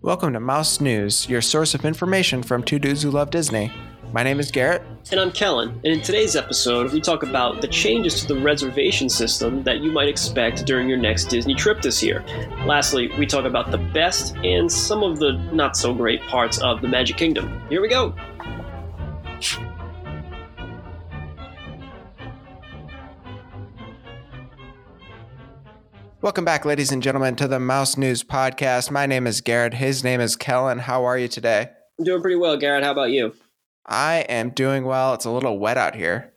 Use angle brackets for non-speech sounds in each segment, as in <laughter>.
Welcome to Mouse News, your source of information from two dudes who love Disney. My name is Garrett. And I'm Kellen, and in today's episode, we talk about the changes to the reservation system that you might expect during your next Disney trip this year. Lastly, we talk about the best and some of the not so great parts of the Magic Kingdom. Here we go! Welcome back, ladies and gentlemen, to the Mouse News Podcast. My name is Garrett. His name is Kellen. How are you today? I'm doing pretty well, Garrett. How about you? I am doing well. It's a little wet out here.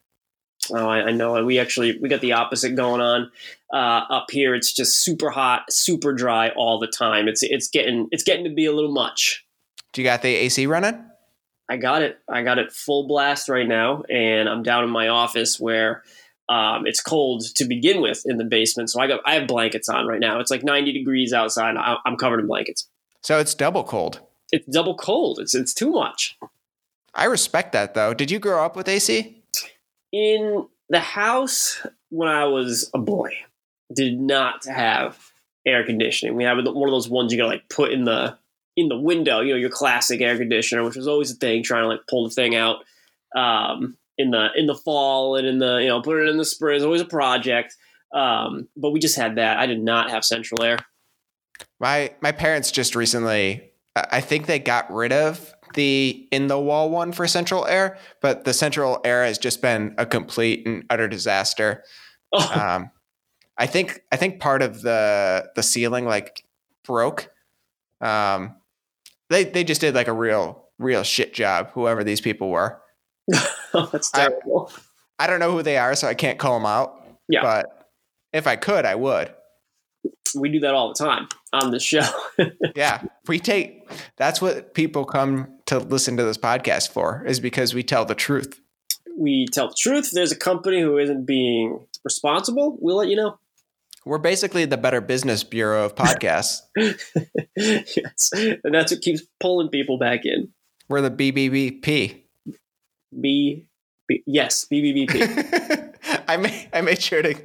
Oh, I, I know. We actually we got the opposite going on uh, up here. It's just super hot, super dry all the time. It's it's getting it's getting to be a little much. Do you got the AC running? I got it. I got it full blast right now, and I'm down in my office where um, it's cold to begin with in the basement. So I got I have blankets on right now. It's like 90 degrees outside. I, I'm covered in blankets. So it's double cold. It's double cold. It's it's too much. I respect that though. Did you grow up with AC? In the house when I was a boy, did not have air conditioning. We had one of those ones you gotta like put in the in the window. You know, your classic air conditioner, which was always a thing. Trying to like pull the thing out. Um, in the in the fall and in the you know put it in the spring. It's always a project. Um, but we just had that. I did not have central air. My my parents just recently, I think they got rid of the in the wall one for central air, but the central air has just been a complete and utter disaster. <laughs> Oh. Um, I think I think part of the the ceiling like broke. Um, they they just did like a real real shit job. Whoever these people were. <laughs> Oh, that's terrible. I, I, don't know who they are, so I can't call them out. Yeah. But if I could, I would. We do that all the time on the show. <laughs> yeah. We take that's what people come to listen to this podcast for, is because we tell the truth. We tell the truth. If there's a company who isn't being responsible, we'll let you know. We're basically the Better Business Bureau of podcasts. <laughs> yes. And that's what keeps pulling people back in. We're the BBBP. B, B yes, BBBP. <laughs> I made I made sure to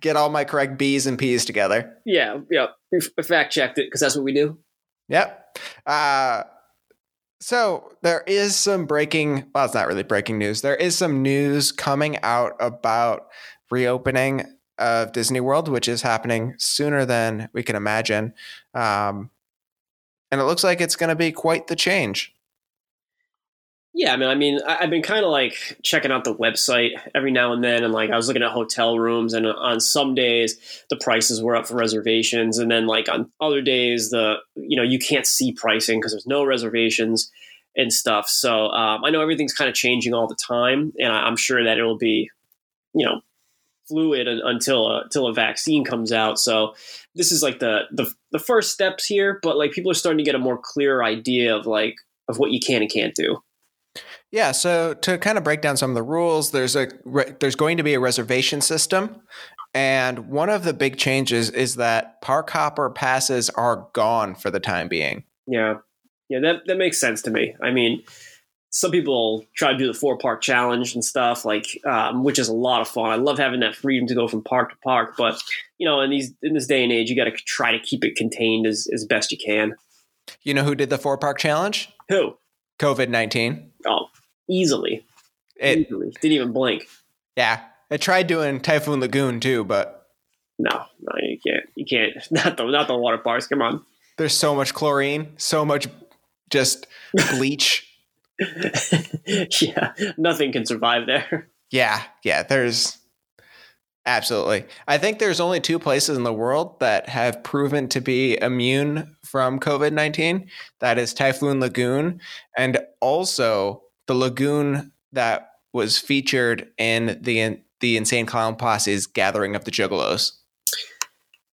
get all my correct B's and P's together. Yeah, yeah. We fact checked it because that's what we do. Yep. Uh, so there is some breaking. Well, it's not really breaking news. There is some news coming out about reopening of Disney World, which is happening sooner than we can imagine. Um, and it looks like it's going to be quite the change. Yeah, I mean, I mean, I've been kind of like checking out the website every now and then, and like I was looking at hotel rooms, and on some days the prices were up for reservations, and then like on other days the you know you can't see pricing because there's no reservations and stuff. So um, I know everything's kind of changing all the time, and I, am sure that it will be you know fluid until a, until a vaccine comes out. So this is like the, the the first steps here, but like people are starting to get a more clear idea of like of what you can and can't do. Yeah, so to kind of break down some of the rules, there's a there's going to be a reservation system, and one of the big changes is that park hopper passes are gone for the time being. Yeah, yeah, that that makes sense to me. I mean, some people try to do the four park challenge and stuff, like um, which is a lot of fun. I love having that freedom to go from park to park, but you know, in these in this day and age, you got to try to keep it contained as as best you can. You know who did the four park challenge? Who? COVID nineteen. Easily. It, easily. Didn't even blink. Yeah, I tried doing Typhoon Lagoon too, but no, no, you can't. You can't. <laughs> Not the not the water parks. Come on. There's so much chlorine, so much just bleach. <laughs> yeah, nothing can survive there. Yeah, yeah. There's absolutely. I think there's only two places in the world that have proven to be immune from COVID nineteen. That is Typhoon Lagoon, and also the lagoon that was featured in the the Insane Clown Posse's Gathering of the Juggalos.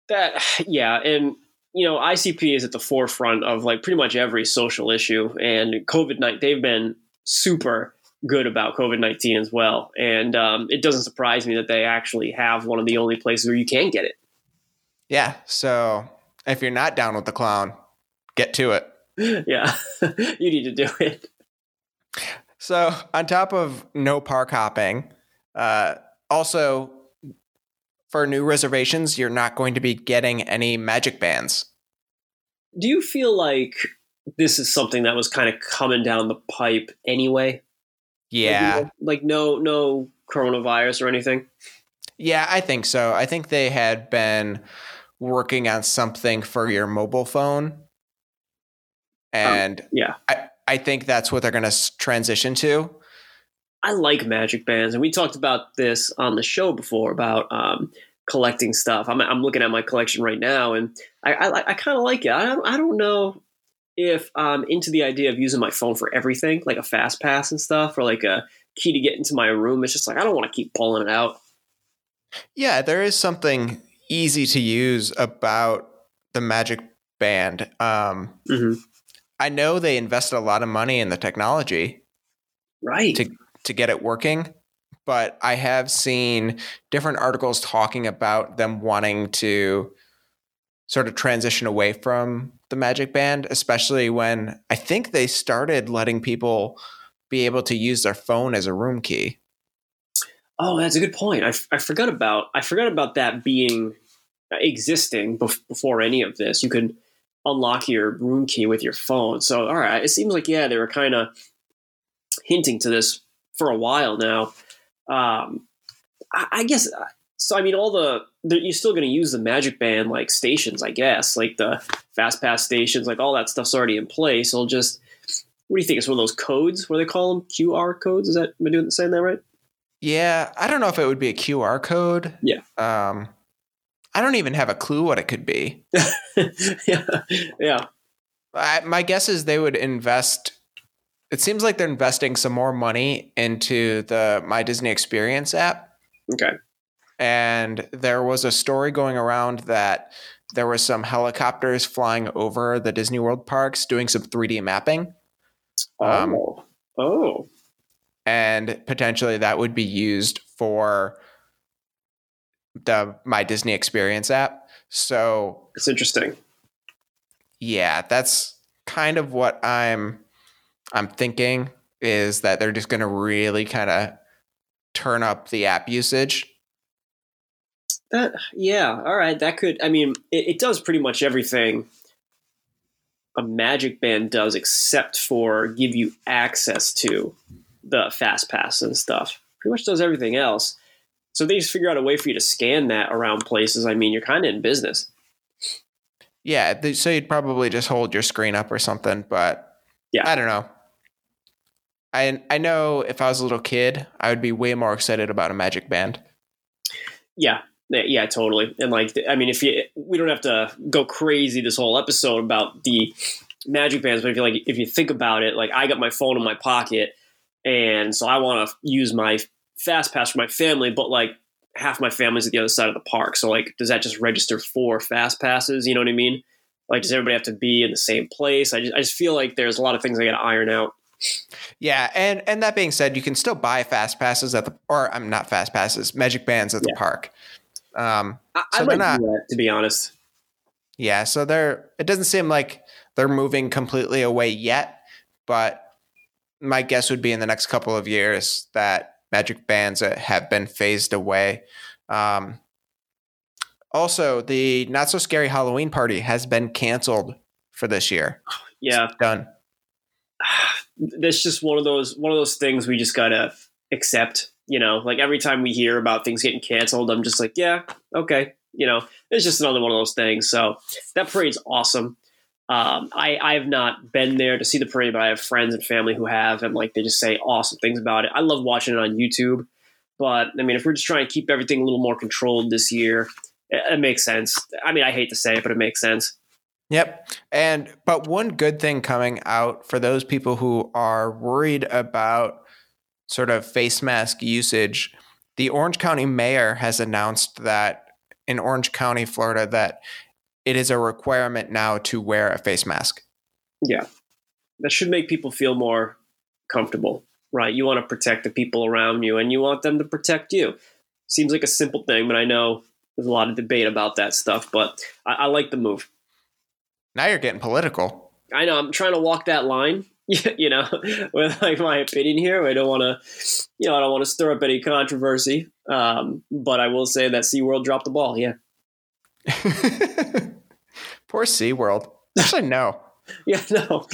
That <sighs> yeah, and you know ICP is at the forefront of like pretty much every social issue, and COVID night they've been super good about COVID nineteen as well, and um, it doesn't surprise me that they actually have one of the only places where you can get it. Yeah, so if you're not down with the clown, get to it. <laughs> Yeah, <laughs> you need to do it. So, on top of no park hopping, uh, also for new reservations, you're not going to be getting any magic bands. Do you feel like this is something that was kind of coming down the pipe anyway. Yeah. Like, like no no coronavirus or anything. Yeah, I think so. I think they had been working on something for your mobile phone. And yeah. I, I think that's what they're going to transition to. I like magic bands, and we talked about this on the show before about um, collecting stuff. I'm, I'm looking at my collection right now, and I, I, I kind of like it. I don't, I don't know if I'm into the idea of using my phone for everything, like a fast pass and stuff, or like a key to get into my room. It's just like I don't want to keep pulling it out. Yeah, there is something easy to use about the Magic Band. Um, mm-hmm. I know they invested a lot of money in the technology, right, to to get it working. But I have seen different articles talking about them wanting to sort of transition away from the Magic Band, especially when I think they started letting people be able to use their phone as a room key. Oh, that's a good point. I, f- I forgot about I forgot about that being uh, existing bef- before any of this. You could unlock your room key with your phone. So, all right, it seems like yeah, they were kind of hinting to this for a while now. Um, I, I guess uh, so. I mean, all the you're still going to use the Magic Band like stations, I guess, like the Fast Pass stations, like all that stuff's already in place. It'll just what do you think? It's one of those codes. What do they call them? QR codes? Is that am I doing saying that right? Yeah, I don't know if it would be a QR code. Yeah. Um, I don't even have a clue what it could be. <laughs> yeah, yeah. I, my guess is they would invest. It seems like they're investing some more money into the My Disney Experience app. Okay. And there was a story going around that there were some helicopters flying over the Disney World parks doing some 3D mapping. Um, oh. Oh. And potentially that would be used for the My Disney Experience app. So it's interesting. Yeah, that's kind of what I'm I'm thinking is that they're just going to really kind of turn up the app usage. That yeah, all right. That could. I mean, it, it does pretty much everything a Magic Band does, except for give you access to the Fast Pass and stuff. Pretty much does everything else. So they just figure out a way for you to scan that around places. I mean, you're kind of in business. Yeah, so you'd probably just hold your screen up or something, but yeah, I don't know. I I know if I was a little kid, I would be way more excited about a Magic Band. Yeah, yeah, totally. And like, I mean, if you, we don't have to go crazy this whole episode about the Magic Bands, but if you like, if you think about it, like I got my phone in my pocket, and so I want to use my fast pass for my family, but like half my family's at the other side of the park. So like, does that just register for fast passes? You know what I mean? Like, does everybody have to be in the same place? I just, I just feel like there's a lot of things I got to iron out. Yeah, and and that being said, you can still buy fast passes at the or I'm not fast passes, magic bands at the yeah. park. Um, I, so I like not, that, to be honest. Yeah, so they're it doesn't seem like they're moving completely away yet, but my guess would be in the next couple of years that magic bands have been phased away. Um, also, the not so scary Halloween party has been canceled for this year. <sighs> Yeah, it's done. <sighs> That's just one of those one of those things we just gotta accept. You know, like every time we hear about things getting canceled, I'm just like, yeah, okay. You know, it's just another one of those things. So that parade's awesome. Um, I I have not been there to see the parade, but I have friends and family who have, and like they just say awesome things about it. I love watching it on YouTube. But I mean, if we're just trying to keep everything a little more controlled this year, it, it makes sense. I mean, I hate to say it, but it makes sense. Yep. And but one good thing coming out for those people who are worried about sort of face mask usage, the Orange County mayor has announced that in Orange County, Florida, that it is a requirement now to wear a face mask. Yeah. That should make people feel more comfortable, right? You want to protect the people around you and you want them to protect you. Seems like a simple thing, but I know there's a lot of debate about that stuff, but I, I like the move. Now you're getting political. I know. I'm trying to walk that line, <laughs> you know, with like my opinion here. I don't want to, you know, I don't want to stir up any controversy. Um, but I will say that SeaWorld dropped the ball. Yeah. <laughs> Poor SeaWorld. Actually, no. <laughs> yeah, no,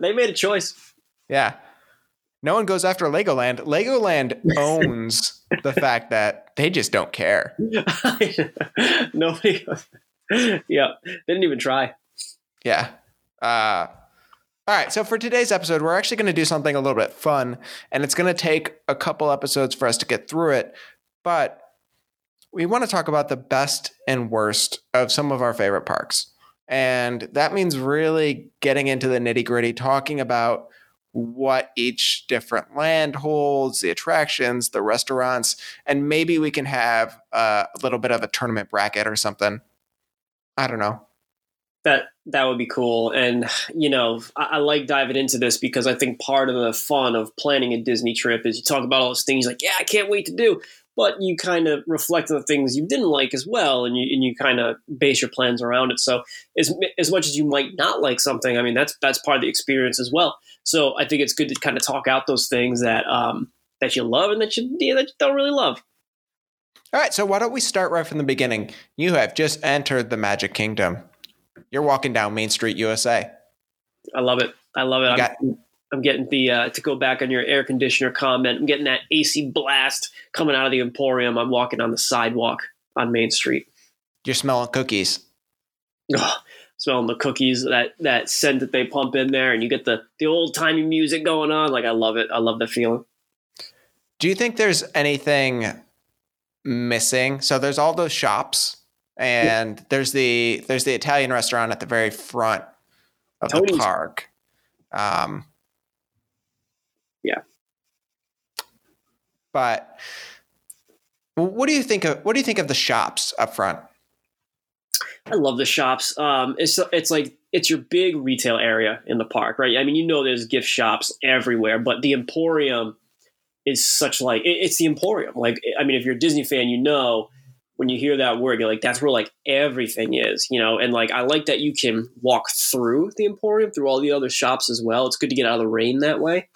they made a choice. Yeah. No one goes after Legoland. Legoland <laughs> owns the fact that they just don't care. Nobody. yeah, they didn't even try. Yeah. Uh, all right. So for today's episode, we're actually going to do something a little bit fun, and it's going to take a couple episodes for us to get through it. But we want to talk about the best and worst of some of our favorite parks. And that means really getting into the nitty gritty, talking about what each different land holds, the attractions, the restaurants, and maybe we can have uh, a little bit of a tournament bracket or something. I don't know. That that would be cool, and you know, I, I, like diving into this because I think part of the fun of planning a Disney trip is you talk about all those things like, yeah, I can't wait to do, but you kind of reflect on the things you didn't like as well, and you and you kind of base your plans around it. So as as much as you might not like something, I mean, that's that's part of the experience as well. So I think it's good to kind of talk out those things that um, that you love and that you yeah, that you don't really love. All right, so why don't we start right from the beginning? You have just entered the Magic Kingdom. You're walking down Main Street, USA. I love it. I love it. I'm, got- I'm, getting the uh, to go back on your air conditioner comment. I'm getting that AC blast coming out of the Emporium. I'm walking on the sidewalk on Main Street. You're smelling cookies. Oh, smelling the cookies, that that scent that they pump in there, and you get the the old timey music going on. Like I love it. I love the feeling. Do you think there's anything missing? So there's all those shops, and yeah. there's the there's the Italian restaurant at the very front of Tony's. the park. Um, yeah, but what do you think of what do you think of the shops up front? I love the shops. Um, it's it's like it's your big retail area in the park, right? I mean, you know, there's gift shops everywhere, but the Emporium is such like it, it's the Emporium. Like, I mean, if you're a Disney fan, you know when you hear that word, you're like, that's where like everything is, you know. And like, I like that you can walk through the Emporium through all the other shops as well. It's good to get out of the rain that way,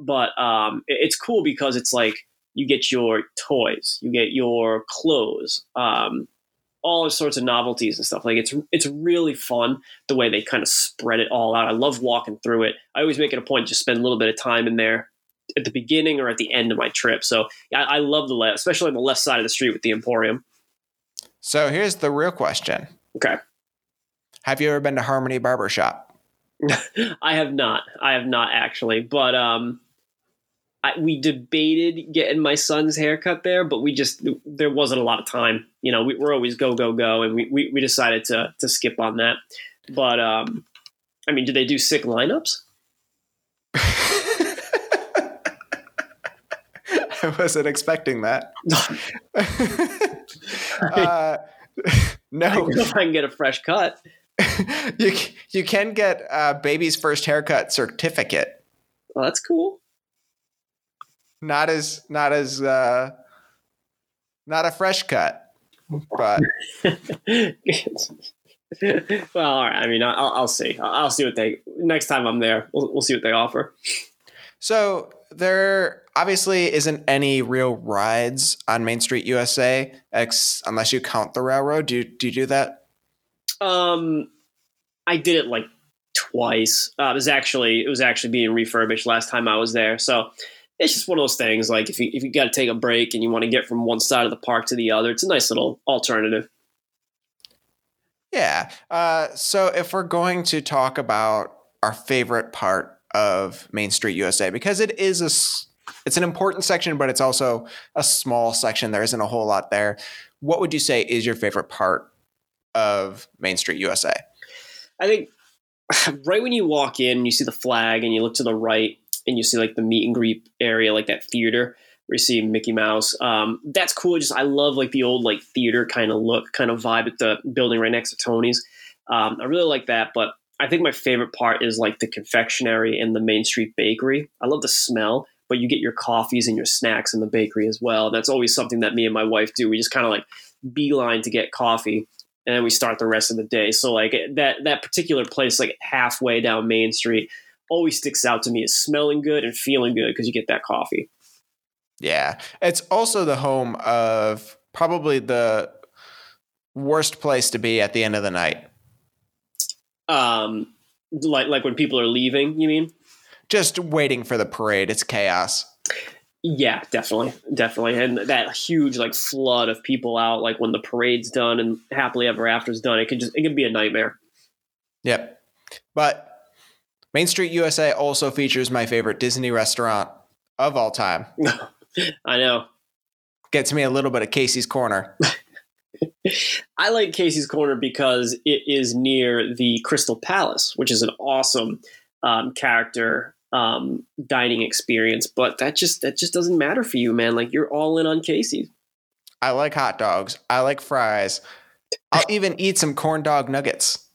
but um, it, it's cool because it's like you get your toys, you get your clothes. Um, all sorts of novelties and stuff. Like it's it's really fun the way they kind of spread it all out. I love walking through it. I always make it a point to spend a little bit of time in there at the beginning or at the end of my trip. So yeah, I love the left, especially on the left side of the street with the Emporium. So here's the real question. Okay. Have you ever been to Harmony Barbershop? <laughs> I have not. I have not actually, but um, I, we debated getting my son's haircut there, but we just there wasn't a lot of time. You know, we, are always go go go, and we, we, we decided to to skip on that. But um, I mean, do they do sick lineups? <laughs> I wasn't expecting that. <laughs> uh, <laughs> no, if I can get a fresh cut. you you can get uh, baby's first haircut certificate. Well, that's cool not as not as uh not a fresh cut but <laughs> well all right i mean i'll, I'll see. I'll see what they next time i'm there we'll, we'll see what they offer. So there obviously isn't any real rides on main street usa ex unless you count the railroad. Do you, do you do that? Um i did it like twice. Uh, it was actually it was actually being refurbished last time i was there. So it's just one of those things. Like if you if you got to take a break and you want to get from one side of the park to the other, it's a nice little alternative. Yeah. Uh, so if we're going to talk about our favorite part of Main Street USA, because it is a it's an important section, but it's also a small section. There isn't a whole lot there. What would you say is your favorite part of Main Street USA? I think <sighs> right when you walk in, you see the flag and you look to the right and you see like the meet and greet area, like that theater where you see Mickey Mouse. Um, that's cool. Just I love like the old like theater kind of look, kind of vibe at the building right next to Tony's. Um, I really like that, but I think my favorite part is like the confectionery and the Main Street Bakery. I love the smell, but you get your coffees and your snacks in the bakery as well. That's always something that me and my wife do. We just kind of like beeline to get coffee and then we start the rest of the day. So like that that particular place, like halfway down Main Street, always sticks out to me is smelling good and feeling good because you get that coffee. Yeah. It's also the home of probably the worst place to be at the end of the night. Um, Like like when people are leaving, you mean? Just waiting for the parade. It's chaos. Yeah, definitely, definitely, and that huge like flood of people out, like when the parade's done and happily ever after's done, it can just it can be a nightmare. Yep. But Main Street USA also features my favorite Disney restaurant of all time. <laughs> I know. Gets me a little bit of Casey's Corner. <laughs> I like Casey's Corner because it is near the Crystal Palace, which is an awesome um, character um, dining experience. But that just that just doesn't matter for you, man. Like you're all in on Casey's. I like hot dogs. I like fries. I'll <laughs> even eat some corn dog nuggets.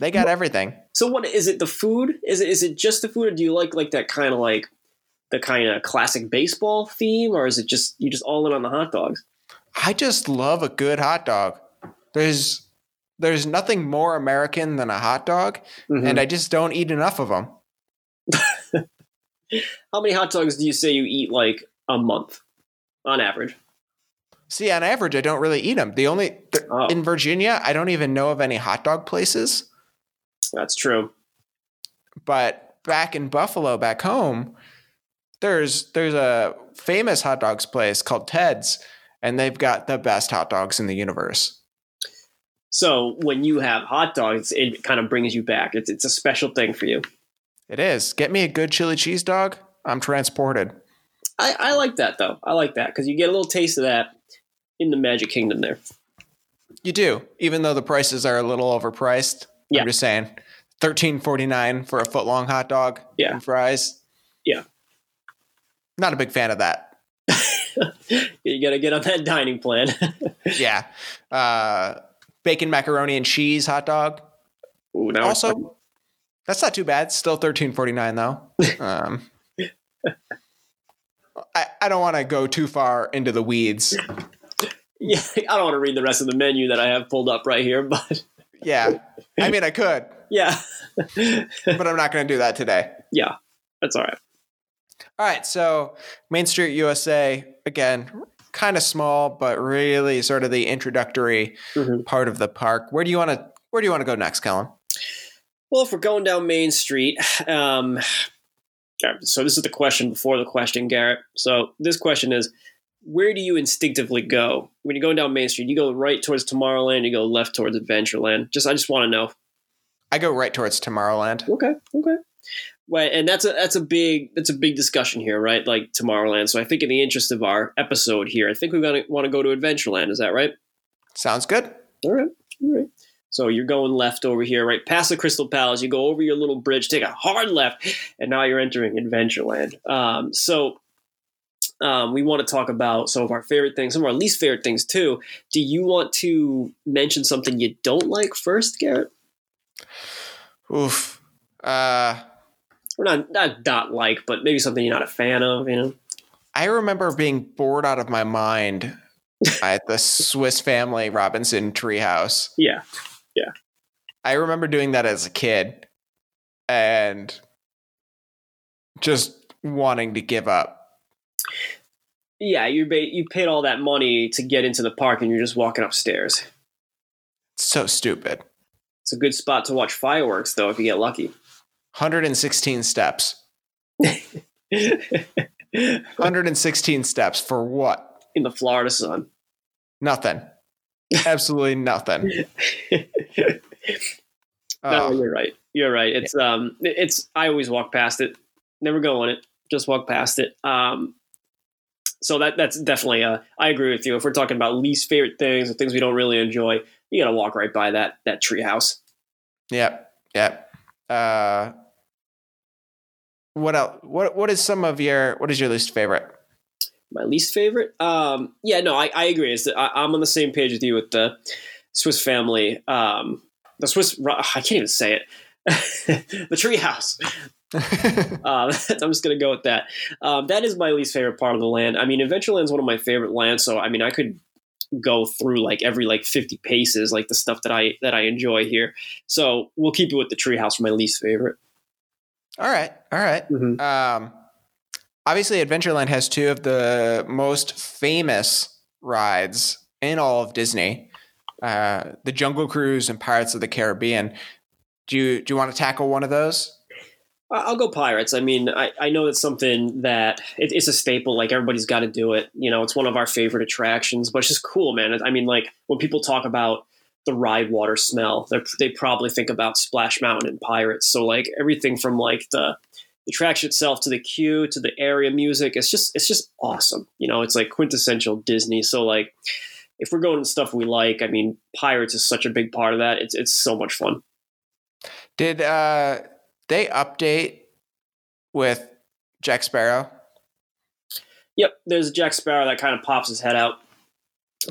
They got everything. So what is it? The food? Is it is it just the food, or do you like like that kind of like the kind of classic baseball theme, or is it just you just all in on the hot dogs? I just love a good hot dog. There's there's nothing more American than a hot dog, mm-hmm. and I just don't eat enough of them. <laughs> How many hot dogs do you say you eat like a month on average? See, on average, I don't really eat them. The only th- oh. in Virginia, I don't even know of any hot dog places. That's true. But back in Buffalo, back home, there's there's a famous hot dogs place called Ted's, and they've got the best hot dogs in the universe. So when you have hot dogs, it kind of brings you back. It's it's a special thing for you. It is. Get me a good chili cheese dog. I'm transported. I, I like that though. I like that because you get a little taste of that in the Magic Kingdom there. You do, even though the prices are a little overpriced. Yeah. I'm just saying, thirteen forty nine for a foot long hot dog yeah. and fries. Yeah. Not a big fan of that. <laughs> you got to get on that dining plan. <laughs> yeah. Uh, bacon, macaroni, and cheese hot dog. Ooh, also, that's not too bad. Still thirteen forty nine though. <laughs> Um, I, I don't want to go too far into the weeds. Yeah, <laughs> I don't want to read the rest of the menu that I have pulled up right here, <laughs> but yeah, I mean I could. Yeah, <laughs> but I'm not going to do that today. Yeah, that's all right. All right, so Main Street USA again, kind of small, but really sort of the introductory mm-hmm. part of the park. Where do you want to Where do you want to go next, Kellen? Well, if we're going down Main Street, um, so this is the question before the question, Garrett. So this question is, where do you instinctively go when you're going down Main Street? You go right towards Tomorrowland, you go left towards Adventureland. Just I just want to know. I go right towards Tomorrowland. Okay, okay. Well, and that's a that's a big that's a big discussion here, right? Like Tomorrowland. So I think in the interest of our episode here, I think we're gonna want to go to Adventureland. Is that right? Sounds good. All right, all right. So you're going left over here, right past the Crystal Palace. You go over your little bridge, take a hard left, and now you're entering Adventureland. Um, so um, we want to talk about some of our favorite things, some of our least favorite things too. Do you want to mention something you don't like first, Garrett? Oof. Uh, or not, not not like, but maybe something you're not a fan of. You know. I remember being bored out of my mind <laughs> at the Swiss Family Robinson Treehouse. Yeah. Yeah. I remember doing that as a kid and just wanting to give up. Yeah, you you paid all that money to get into the park and you're just walking upstairs. So stupid. It's a good spot to watch fireworks though if you get lucky. 116 steps. <laughs> 116 steps for what? In the Florida sun. Nothing. Absolutely nothing. <laughs> no, oh. you're right. You're right. It's um, it's. I always walk past it. Never go on it. Just walk past it. Um, so that that's definitely. Uh, I agree with you. If we're talking about least favorite things or things we don't really enjoy, you got to walk right by that that treehouse. Yep. Yep. Uh, what else? What What is some of your What is your least favorite? my least favorite. Um, yeah, no, I, I agree. It's, I, am on the same page with you with the Swiss Family. Um, the Swiss, I can't even say it. <laughs> the treehouse. <laughs> um, <laughs> I'm just gonna go with that. Um, that is my least favorite part of the land. I mean, Adventureland is one of my favorite lands, so I mean, I could go through like every like 50 paces, like the stuff that I that I enjoy here. So we'll keep it with the treehouse for my least favorite. All right, all right. mm-hmm. Um, obviously Adventureland has two of the most famous rides in all of Disney. Uh, the Jungle Cruise and Pirates of the Caribbean. Do you do you want to tackle one of those? I'll go Pirates. I mean, I, I know it's something that it, it's a staple. Like everybody's got to do it. You know, it's one of our favorite attractions, but it's just cool, man. I mean, like when people talk about the ride water smell, they probably think about Splash Mountain and Pirates. So like everything from like the the attraction itself to the queue to the area music, it's just it's just awesome. You know, it's like quintessential Disney. So like if we're going to stuff we like, I mean, Pirates is such a big part of that. It's it's so much fun. Did uh they update with Jack Sparrow? Yep, there's Jack Sparrow that kind of pops his head out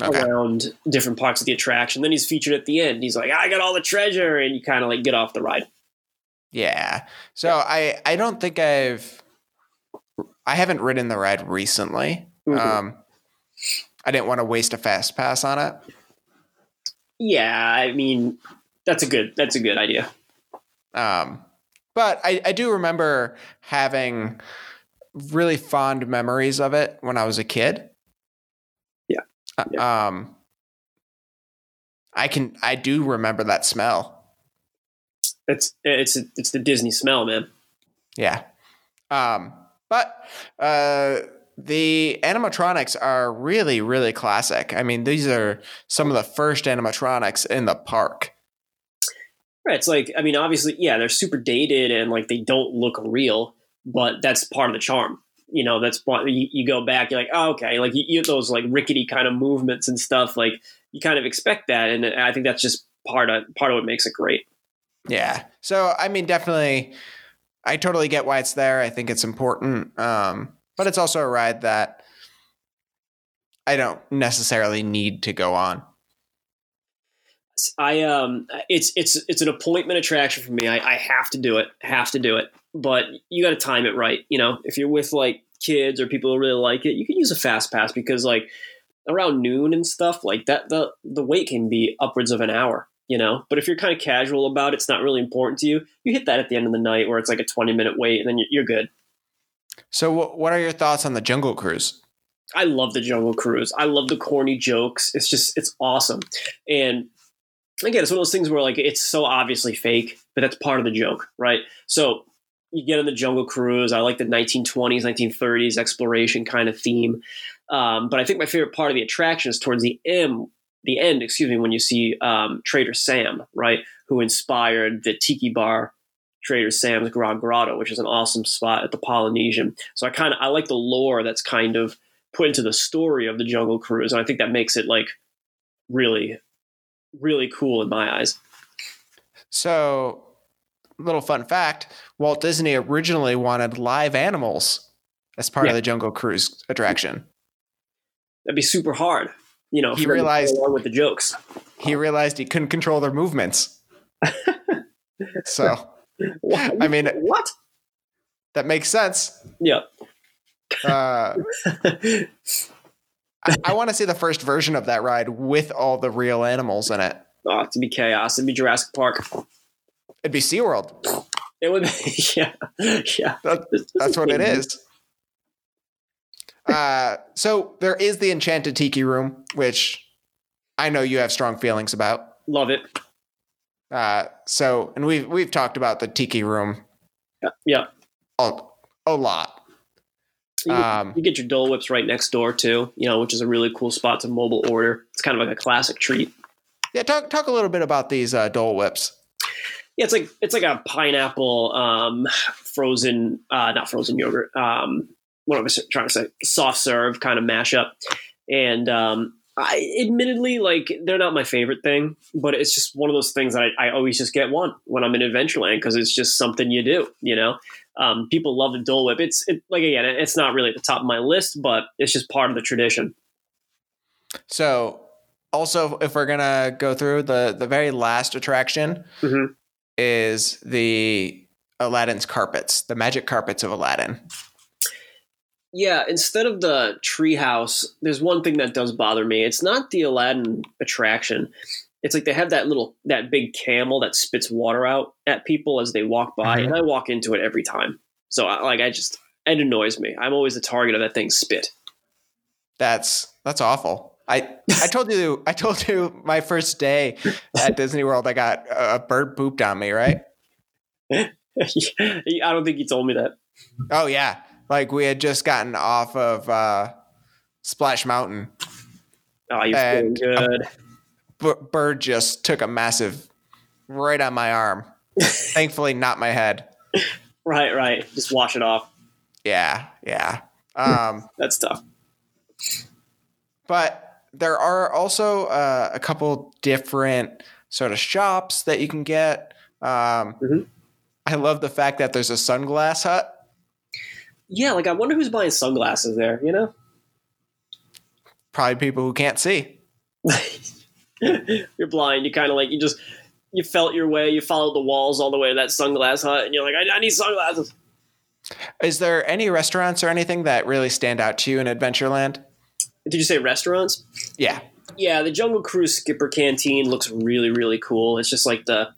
okay. around different parts of the attraction. Then he's featured at the end. He's like, "I got all the treasure," and you kind of like get off the ride. Yeah. So I I don't think I've I haven't ridden the ride recently. Mm-hmm. Um, I didn't want to waste a fast pass on it. Yeah, I mean that's a good that's a good idea. Um, but I, I do remember having really fond memories of it when I was a kid. Yeah. Uh, yeah. Um, I can I do remember that smell. It's it's it's the Disney smell, man. Yeah. Um, but uh, the animatronics are really really classic. I mean, these are some of the first animatronics in the park. Right. It's like, I mean, obviously, yeah, they're super dated and like they don't look real, but that's part of the charm. You know, that's part, you, you go back, you're like, oh, okay, like you, you those like rickety kind of movements and stuff. Like you kind of expect that, and I think that's just part of part of what makes it great. Yeah. So I mean, definitely, I totally get why it's there. I think it's important, um, but it's also a ride that I don't necessarily need to go on. I um, it's it's it's an appointment attraction for me. I, I have to do it, have to do it. But you got to time it right. You know, if you're with like kids or people who really like it, you can use a fast pass because like around noon and stuff like that, the the wait can be upwards of an hour. You know, but if you're kind of casual about it, it's not really important to you. You hit that at the end of the night where it's like a 20 minute wait, and then you're, you're good. So, what are your thoughts on the Jungle Cruise? I love the Jungle Cruise. I love the corny jokes. It's just it's awesome. And again, it's one of those things where like it's so obviously fake, but that's part of the joke, right? So you get on the Jungle Cruise. I like the 1920s, 1930s exploration kind of theme. Um, but I think my favorite part of the attraction is towards the end, the end, excuse me, when you see um, Trader Sam, right, who inspired the Tiki Bar Trader Sam's Grog Grotto, which is an awesome spot at the Polynesian. So I kind of I like the lore that's kind of put into the story of the Jungle Cruise, and I think that makes it like really really cool in my eyes. So, little fun fact Walt Disney originally wanted live animals as part yeah. of the Jungle Cruise attraction. That'd be super hard. You know, he realized with the jokes. He realized he couldn't control their movements. so, <laughs> what? I mean, what? That makes sense. Yeah. Uh, <laughs> I, I want to see the first version of that ride with all the real animals in it. Oh, it'd be chaos. It'd be Jurassic Park. It'd be SeaWorld. It would be, <laughs> yeah. Yeah. That, that's what it is. Uh, so there is the Enchanted Tiki Room, which I know you have strong feelings about. Love it. Uh, so, and we've we've talked about the Tiki Room. Yeah. Yeah. A, a lot. You, um, you, get your Dole Whips right next door too, you know, which is a really cool spot to mobile order. It's kind of like a classic treat. Yeah, talk talk a little bit about these uh, Dole Whips. Yeah, it's like it's like a pineapple um, frozen, uh, not frozen yogurt. Um, what am I trying to say? Soft serve kind of mashup, and um, I admittedly like they're not my favorite thing, but it's just one of those things that I, I always just get one when I'm in Adventureland because it's just something you do, you know. Um, people love the Dole Whip. It's it, like again, it's not really at the top of my list, but it's just part of the tradition. So, also, if we're gonna go through the the very last attraction, mm-hmm. is the Aladdin's carpets, the magic carpets of Aladdin. Yeah, instead of the treehouse, there's one thing that does bother me. It's not the Aladdin attraction it's like they have that little that big camel that spits water out at people as they walk by, mm-hmm. and I walk into it every time. So I, like I just it annoys me. I'm always the target of that thing spit. That's that's awful. I I told you <laughs> I told you my first day at Disney World I got a bird pooped on me, right? <laughs> I don't think you told me that. Oh yeah. Like we had just gotten off of uh, Splash Mountain. Oh, you're feeling good. B- bird just took a massive right on my arm. <laughs> Thankfully, not my head. Right, right. Just wash it off. Yeah, yeah. Um, <laughs> That's tough. But there are also uh, a couple different sort of shops that you can get. Um, Mhm. I love the fact that there's a sunglass hut. Yeah, like I wonder who's buying sunglasses there. You know, Probably people who can't see. <laughs> <laughs> you're blind. You kind of like you just you felt your way. You followed the walls all the way to that sunglass hut, and you're like, I, I need sunglasses. Is there any restaurants or anything that really stand out to you in Adventureland? Did you say restaurants? Yeah. Yeah, the Jungle Cruise Skipper Canteen looks really, really cool. It's just like the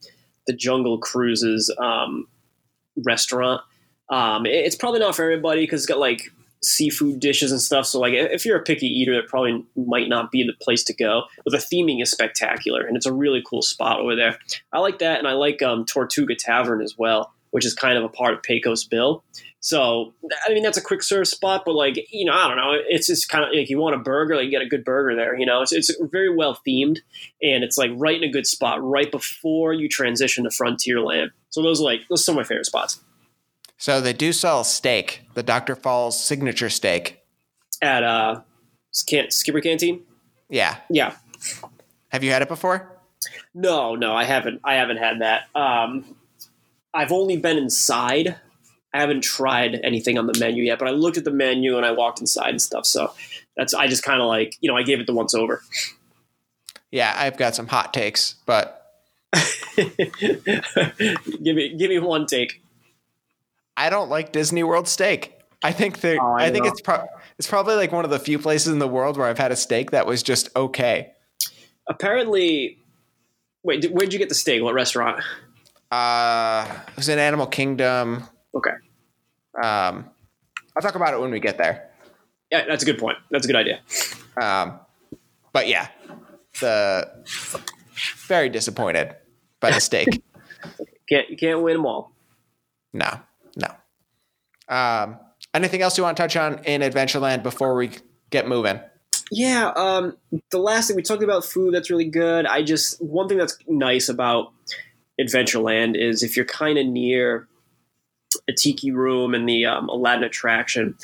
the Jungle Cruises um, restaurant. Um, it- it's probably not for everybody because it's got like seafood dishes and stuff. So like, if you're a picky eater, that probably might not be the place to go. But the theming is spectacular, and it's a really cool spot over there. I like that, and I like um, Tortuga Tavern as well, which is kind of a part of Pecos Bill. So I mean, that's a quick serve spot, but like you know, I don't know. It's just kind of like you want a burger, like you get a good burger there. You know, it's it's very well themed, and it's like right in a good spot, right before you transition to Frontierland. So those are like those are some of my favorite spots So they do sell a steak, the Dr. Falls signature steak. at uh, Can- Skipper Canteen. Yeah. Yeah, Have you had it before? no, no, I haven't. I haven't had that. Um, I've only been inside. I haven't tried anything on the menu yet, but I looked at the menu and I walked inside and stuff. So that's I just kind of like you know I gave it the once over. Yeah, I've got some hot takes, but <laughs> give me give me one take. I don't like Disney World steak. I think that Oh, I I, think it's pro- it's probably like one of the few places in the world where I've had a steak that was just okay. Apparently, wait, did, where'd you get the steak? What restaurant? Uh, it was in Animal Kingdom. Okay, Um, I'll talk about it when we get there. yeah, that's a good point. That's a good idea. Um, but yeah, the very disappointed by the steak. <laughs> Can't you can't win them all. no. Um, anything else you want to touch on in Adventureland before we get moving? Yeah, um, the last thing we talked about food that's really good. I just one thing that's nice about Adventureland is if you're kind of near a tiki room and the um, Aladdin attraction,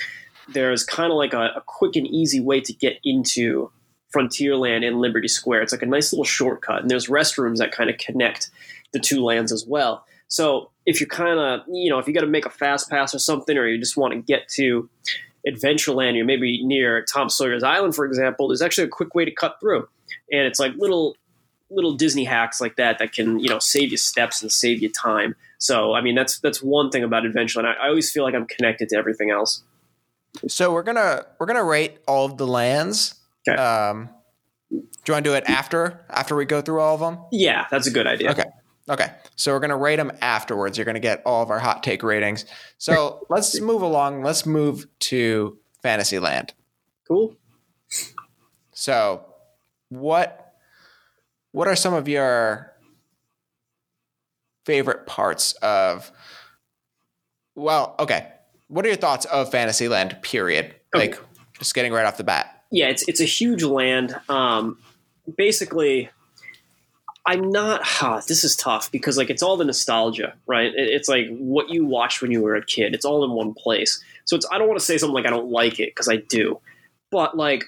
there's kind of like a, a quick and easy way to get into Frontierland and Liberty Square. It's like a nice little shortcut, and there's restrooms that kind of connect the two lands as well. So if you're kind of, you know, if you got to make a fast pass or something, or you just want to get to Adventureland, you're maybe near Tom Sawyer's Island, for example, there's actually a quick way to cut through, and it's like little little Disney hacks like that that can you know save you steps and save you time. So I mean that's that's one thing about Adventureland. I, I always feel like I'm connected to everything else. So we're gonna we're gonna rate all of the lands. Okay. Um, do you want to do it after after we go through all of them? Yeah, that's a good idea. Okay. Okay. So we're gonna rate them afterwards. You're gonna get all of our hot take ratings. So <laughs> let's move along. Let's move to Fantasyland. Cool. So what what are some of your favorite parts of well, okay. What are your thoughts of Fantasyland, period? Okay. Like just getting right off the bat. yeah, it's it's a huge land. Um, basically, I'm not. Huh, this is tough because like it's all the nostalgia, right? It, it's like what you watched when you were a kid. It's all in one place. So it's. I don't want to say something like I don't like it because I do, but like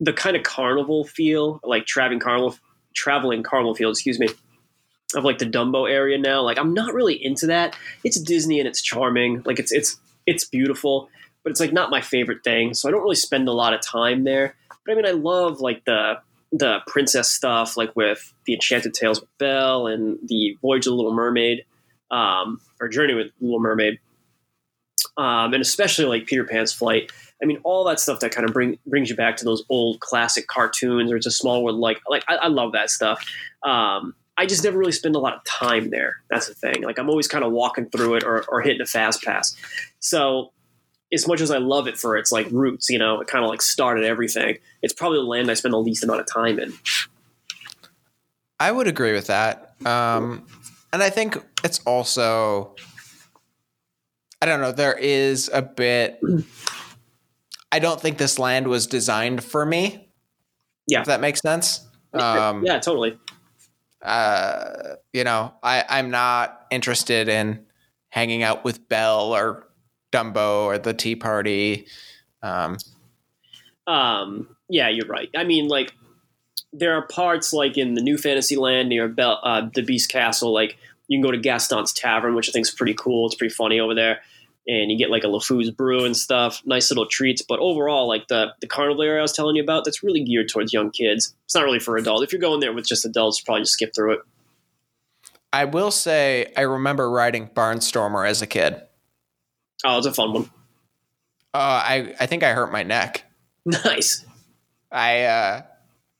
the kind of carnival feel, like traveling carnival, traveling carnival feel. Excuse me. Of like the Dumbo area now, like I'm not really into that. It's Disney and it's charming, like it's it's it's beautiful, but it's like not my favorite thing. So I don't really spend a lot of time there. But I mean, I love like the the princess stuff, like with the Enchanted Tales with Belle and the Voyage of the Little Mermaid, um, or Journey with Little Mermaid, um, and especially like Peter Pan's Flight. I mean, all that stuff that kind of bring brings you back to those old classic cartoons, or it's a small world. Like, like I, I love that stuff. Um, I just never really spend a lot of time there. That's the thing. Like, I'm always kind of walking through it or, or hitting a fast pass. So as much as I love it for its like roots, you know, it kind of like started everything. It's probably the land I spend the least amount of time in. I would agree with that. Um, and I think it's also, I don't know, there is a bit. I don't think this land was designed for me. Yeah. If that makes sense. Um, yeah, totally. Uh, you know, I, I'm not interested in hanging out with Belle or Dumbo or the Tea Party. Um, um, yeah, you're right. I mean, like, there are parts like in the New Fantasyland near Bel- uh, the Beast Castle. Like, you can go to Gaston's Tavern, which I think is pretty cool. It's pretty funny over there, and you get like a LeFou's brew and stuff. Nice little treats. But overall, like the the carnival area I was telling you about, that's really geared towards young kids. It's not really for adults. If you're going there with just adults, probably just skip through it. I will say I remember riding Barnstormer as a kid. Oh, it's a fun one. Uh, I I think I hurt my neck. <laughs> Nice. I uh,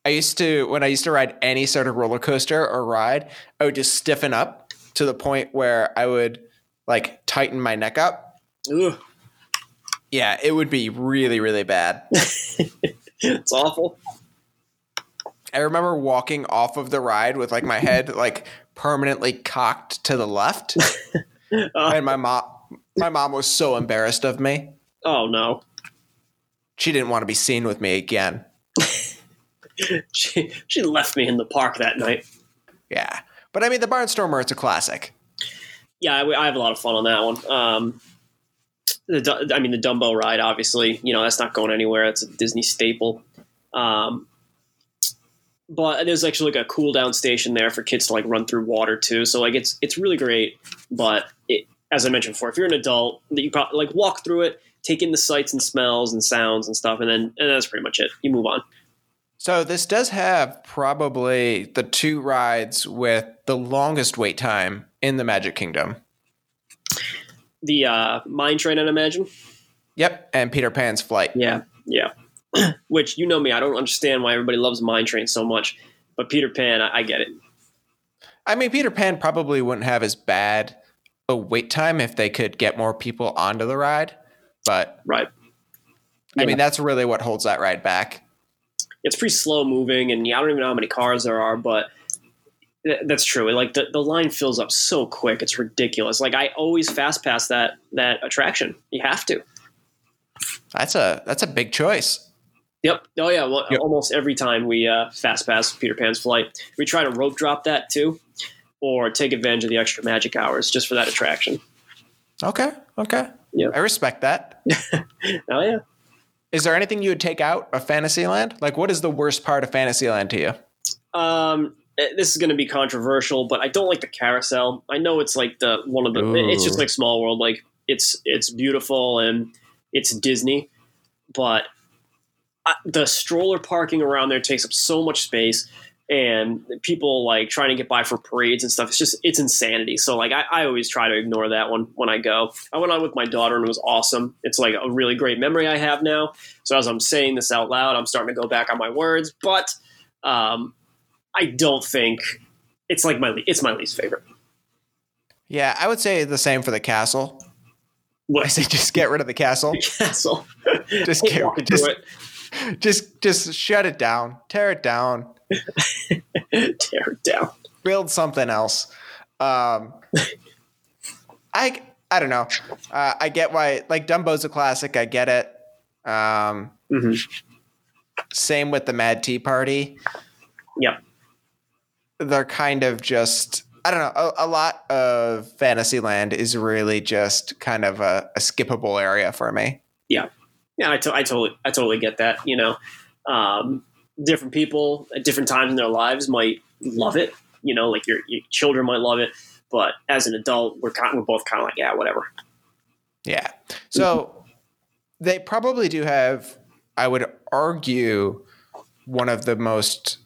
I used to when I used to ride any sort of roller coaster or ride, I would just stiffen up to the point where I would like tighten my neck up. Ugh, Yeah, it would be really really bad. <laughs> it's awful. I remember walking off of the ride with like my head like permanently cocked to the left, <laughs> Uh, and my mom my mom was so embarrassed of me. oh no. She didn't want to be seen with me again. <laughs> She she left me in the park that night. Yeah, but I mean the Barnstormer, it's a classic. yeah, I, I have a lot of fun on that one. Um, the, I mean, the Dumbo ride, obviously, you know, that's not going anywhere. It's a Disney staple. Um, but there's actually like a cool down station there for kids to like run through water too. So like it's it's really great. But it, as I mentioned before, if you're an adult, that you probably like walk through it, take in the sights and smells and sounds and stuff, and then and that's pretty much it. You move on. So this does have probably the two rides with the longest wait time in the Magic Kingdom. The uh, mine train, I'd imagine. Yep, and Peter Pan's flight. Yeah, yeah. <clears throat> Which you know me, I don't understand why everybody loves Mine Train so much, but Peter Pan, I, I get it. I mean, Peter Pan probably wouldn't have as bad a wait time if they could get more people onto the ride. But Right. I Yeah. mean, that's really what holds that ride back. It's pretty slow moving, and yeah, I don't even know how many cars there are, but th- that's true. Like the, the line fills up so quick, it's ridiculous. Like I always fast pass that that attraction. You have to. That's a that's a big choice. Yep. Oh yeah. Well, Yep. almost every time we uh, fast pass Peter Pan's flight, we try to rope drop that too, or take advantage of the extra magic hours just for that attraction. Okay, okay. Yeah. I respect that. <laughs> Oh yeah. Is there anything you would take out of Fantasyland? Like, what is the worst part of Fantasyland to you? Um, eh, this is going to be controversial, but I don't like the carousel. I know it's like the one of the. It's just like Small World. Like it's it's beautiful and it's Disney, but I, the stroller parking around there takes up so much space, and people like trying to get by for parades and stuff. It's just it's insanity. So like I, I always try to ignore that one when I go. I went on with my daughter and it was awesome. It's like a really great memory I have now. So as I'm saying this out loud, I'm starting to go back on my words, but um, I don't think it's like my it's my least favorite. Yeah, I would say the same for the castle. What? I say just get rid of the castle. <laughs> Castle. Just <laughs> get, just, just just shut it down, tear it down, <laughs> tear it down. build something else. Um, I I don't know. Uh, I get why like Dumbo's a classic. I get it. Um, hmm same with the Mad Tea Party. Yep. They're kind of just I don't know. A, a lot of Fantasyland is really just kind of a, a skippable area for me. Yeah, I, to- I totally I totally get that. You know, um, different people at different times in their lives might love it. You know, like your, your children might love it, but as an adult, we're kind we're both kind of like yeah, whatever. Yeah. So they probably do have, I would argue, one of the most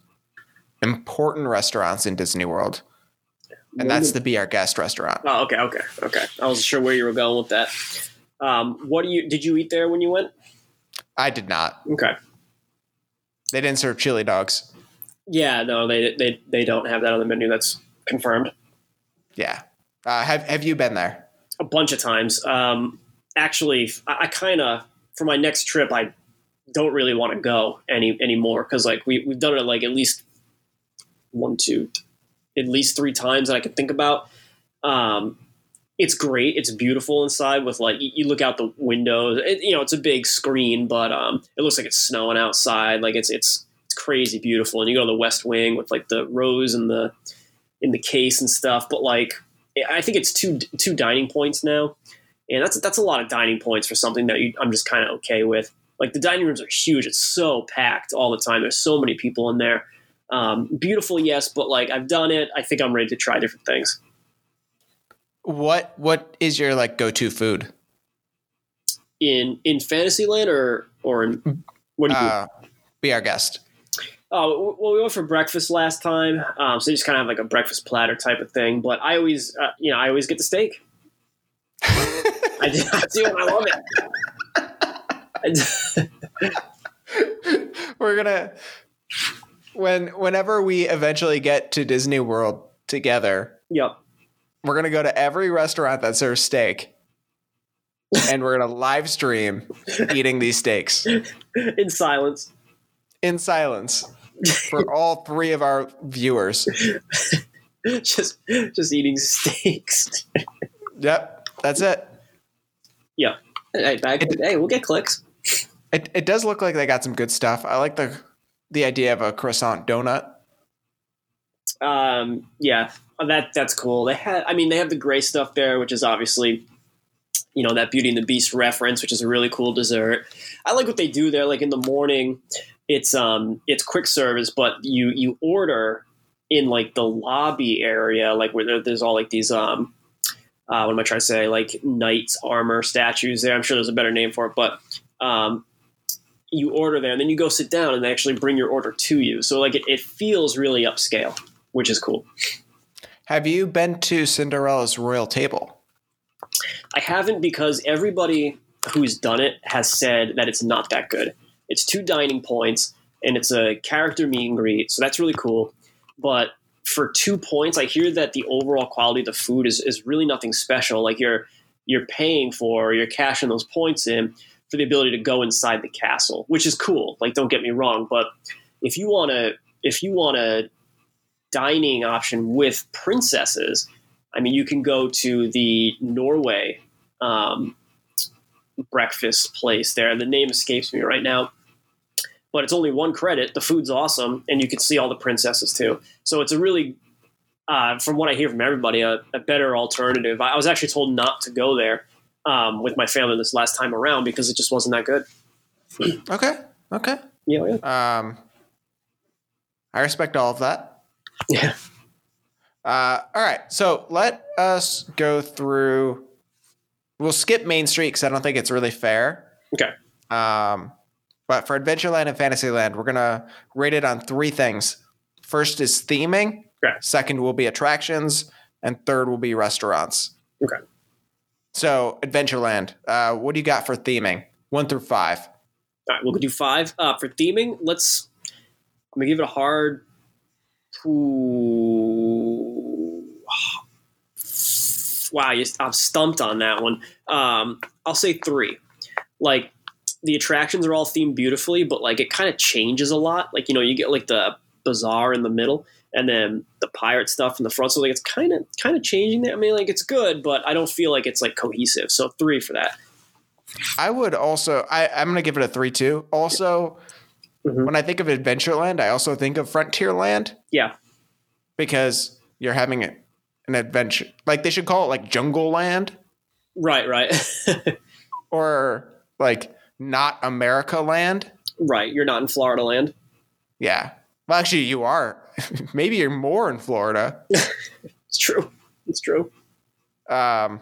important restaurants in Disney World. And that's the Be Our Guest restaurant. Oh, okay, okay, okay. I wasn't sure where you were going with that. Um, what do you did you eat there when you went? I did not. Okay. They didn't serve chili dogs. Yeah, no, they they they don't have that on the menu. That's confirmed. Yeah. Uh, have Have you been there? A bunch of times. Um, actually, I, I kind of for my next trip, I don't really want to go any anymore because like we we've done it like at least one, two, at least three times that I can think about. Um, it's great. It's beautiful inside with like you look out the windows. It, you know, it's a big screen, but um, it looks like it's snowing outside. Like it's it's it's crazy beautiful. And you go to the West Wing with like the rose and the in the case and stuff. But like, I think it's two two dining points now, and that's that's a lot of dining points for something that you, I'm just kind of okay with. Like the dining rooms are huge. It's so packed all the time. There's so many people in there. Um, beautiful, yes, but like I've done it. I think I'm ready to try different things. What what is your like go to food in in Fantasyland or or in what do you uh, be our guest? Oh well, we went for breakfast last time, um, so you just kind of have like a breakfast platter type of thing. But I always, uh, you know, I always get the steak. <laughs> I, do, I do, I love it. <laughs> We're gonna when whenever we eventually get to Disney World together. Yep we're gonna go to every restaurant that serves steak, and we're gonna live stream eating these steaks in silence. In silence for all three of our viewers. <laughs> just just eating steaks. yep, that's it. Yeah. Hey, it, hey, we'll get clicks. It it does look like they got some good stuff. I like the the idea of a croissant donut. Um, yeah, that that's cool. They had, I mean, they have the gray stuff there, which is obviously, you know, that Beauty and the Beast reference, which is a really cool dessert. I like what they do there. Like in the morning, it's um, it's quick service, but you you order in like the lobby area, like where there, there's all like these um, uh, what am I trying to say? Like knights armor statues there. I'm sure there's a better name for it, but um, you order there and then you go sit down and they actually bring your order to you. So like it, it feels really upscale, which is cool. Have you been to Cinderella's royal table? I haven't because everybody who's done it has said that it's not that good. It's two dining points and it's a character meet and greet, so that's really cool. But for two points, I hear that the overall quality of the food is, is really nothing special. Like you're you're paying for, you're cashing those points in for the ability to go inside the castle, which is cool. Like don't get me wrong, but if you want to if you want to dining option with princesses, I mean, you can go to the Norway um, breakfast place there. The name escapes me right now, but it's only one credit. The food's awesome, and you can see all the princesses too. So it's a really, uh, from what I hear from everybody, a, a, better alternative. I was actually told not to go there um, with my family this last time around because it just wasn't that good. okay. Okay. Yeah. yeah. Um, I respect all of that. Yeah. Uh, all right. So let us go through. We'll skip Main Street because I don't think it's really fair. Okay. Um, but for Adventureland and Fantasyland, we're gonna rate it on three things. First is theming. Okay. Second will be attractions, and third will be restaurants. Okay. So Adventureland, uh, what do you got for theming? One through five. All right, we'll do five. Uh, for theming, let's. I'm gonna give it a hard Ooh. Wow, I'm stumped on that one. Um, I'll say three. Like the attractions are all themed beautifully, but like it kind of changes a lot. Like you know, you get like the bazaar in the middle, and then the pirate stuff in the front. So like it's kind of kind of changing there. I mean, like it's good, but I don't feel like it's like cohesive. So three for that. I would also. I, I'm going to give it a three too. Also, Mm-hmm. When I think of Adventureland, I also think of Frontierland. Yeah. Because you're having an adventure. Like they should call it like Jungle Land. Right, right. <laughs> or like not America Land. Right. You're not in Florida land. Yeah. Well, actually, you are. <laughs> Maybe you're more in Florida. <laughs> it's true. It's true. Um,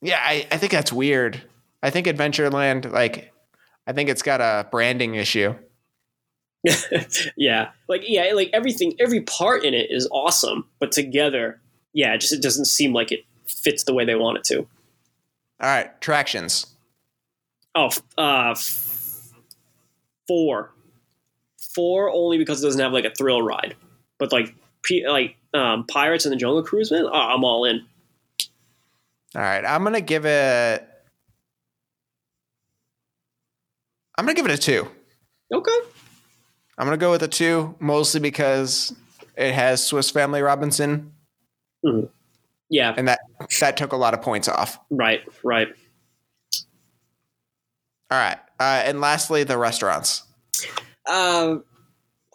yeah, I, I think that's weird. I think Adventureland, like, I think it's got a branding issue. <laughs> yeah, like yeah, like everything, every part in it is awesome, but together, yeah, it just it doesn't seem like it fits the way they want it to. All right, tractions. Oh, uh, four, four only because it doesn't have like a thrill ride, but like like um, Pirates and the Jungle Cruise, man, oh, I'm all in. All right, I'm gonna give it I'm gonna give it a two. Okay. I'm gonna go with a two, mostly because it has Swiss Family Robinson, Yeah. and that that took a lot of points off. Right. Right. All right, uh, and lastly, the restaurants. Uh,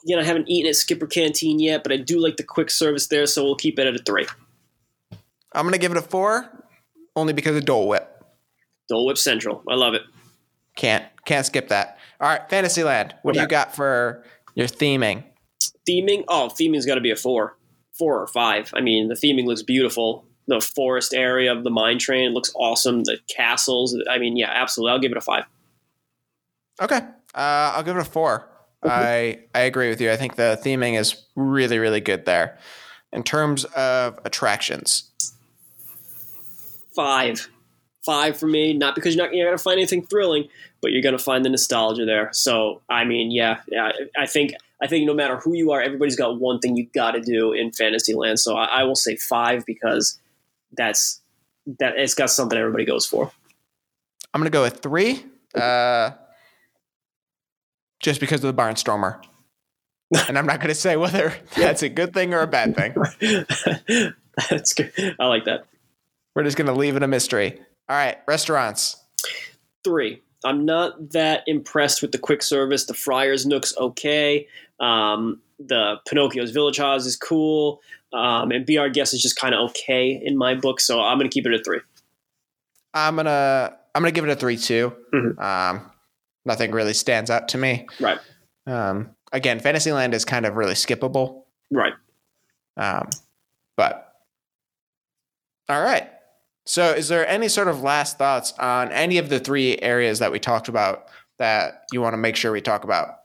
again, I haven't eaten at Skipper Canteen yet, but I do like the quick service there, so we'll keep it at a three. I'm gonna give it a four, only because of Dole Whip. Dole Whip Central. I love it. Can't can't skip that. All right, Fantasyland. What do you got for your theming? Theming. Oh, theming's got to be a four, four or five. I mean, the theming looks beautiful. The forest area of the mine train looks awesome. The castles. I mean, yeah, absolutely. I'll give it a five. Okay, uh, I'll give it a four. I I agree with you. I think the theming is really really good there. In terms of attractions, Five. Five for me. Not because you're not you're gonna find anything thrilling, but you're gonna find the nostalgia there. So I mean, yeah, yeah. I think I think no matter who you are, everybody's got one thing you got to do in Fantasyland. So I, I will say five because that's that it's got something everybody goes for. I'm gonna go with three. Uh, just because of the barnstormer. <laughs> and I'm not gonna say whether that's a good thing or a bad thing. <laughs> that's good. I like that. We're just gonna leave it a mystery. All right, restaurants. Three. I'm not that impressed with the quick service. The Friars Nook's okay. Um, the Pinocchio's Village House is cool. Um, and Be Our Guest is just kind of okay in my book. So I'm going to keep it at three. I'm gonna I'm gonna give it a three too. Mhm. Um, nothing really stands out to me. Right. Um, again, Fantasyland is kind of really skippable. Right. Um, but all right. So, is there any sort of last thoughts on any of the three areas that we talked about that you want to make sure we talk about?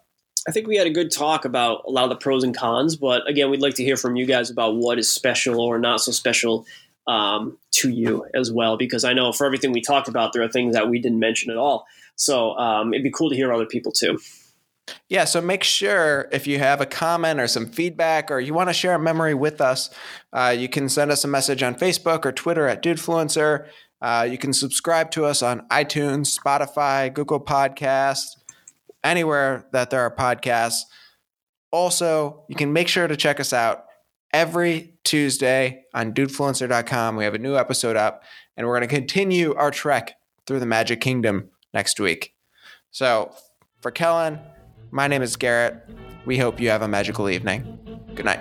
I think we had a good talk about a lot of the pros and cons, but again, we'd like to hear from you guys about what is special or not so special um, to you as well, because I know for everything we talked about, there are things that we didn't mention at all. So um, it'd be cool to hear other people too. Yeah, so make sure if you have a comment or some feedback or you want to share a memory with us, uh, you can send us a message on Facebook or Twitter at Dudefluencer. Uh, you can subscribe to us on iTunes, Spotify, Google Podcasts, anywhere that there are podcasts. Also, you can make sure to check us out every Tuesday on dudefluencer.com. We have a new episode up, and we're going to continue our trek through the Magic Kingdom next week. So, for Kellen, my name is Garrett. We hope you have a magical evening. Good night.